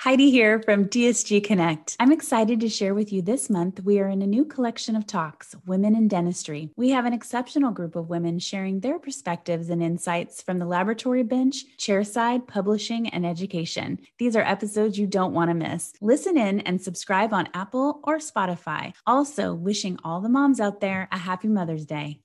Heidi here from DSG Connect. I'm excited to share with you this month we are in a new collection of talks, Women in Dentistry. We have an exceptional group of women sharing their perspectives and insights from the laboratory bench, chairside, publishing, and education. These are episodes you don't want to miss. Listen in and subscribe on Apple or Spotify. Also, wishing all the moms out there a happy Mother's Day.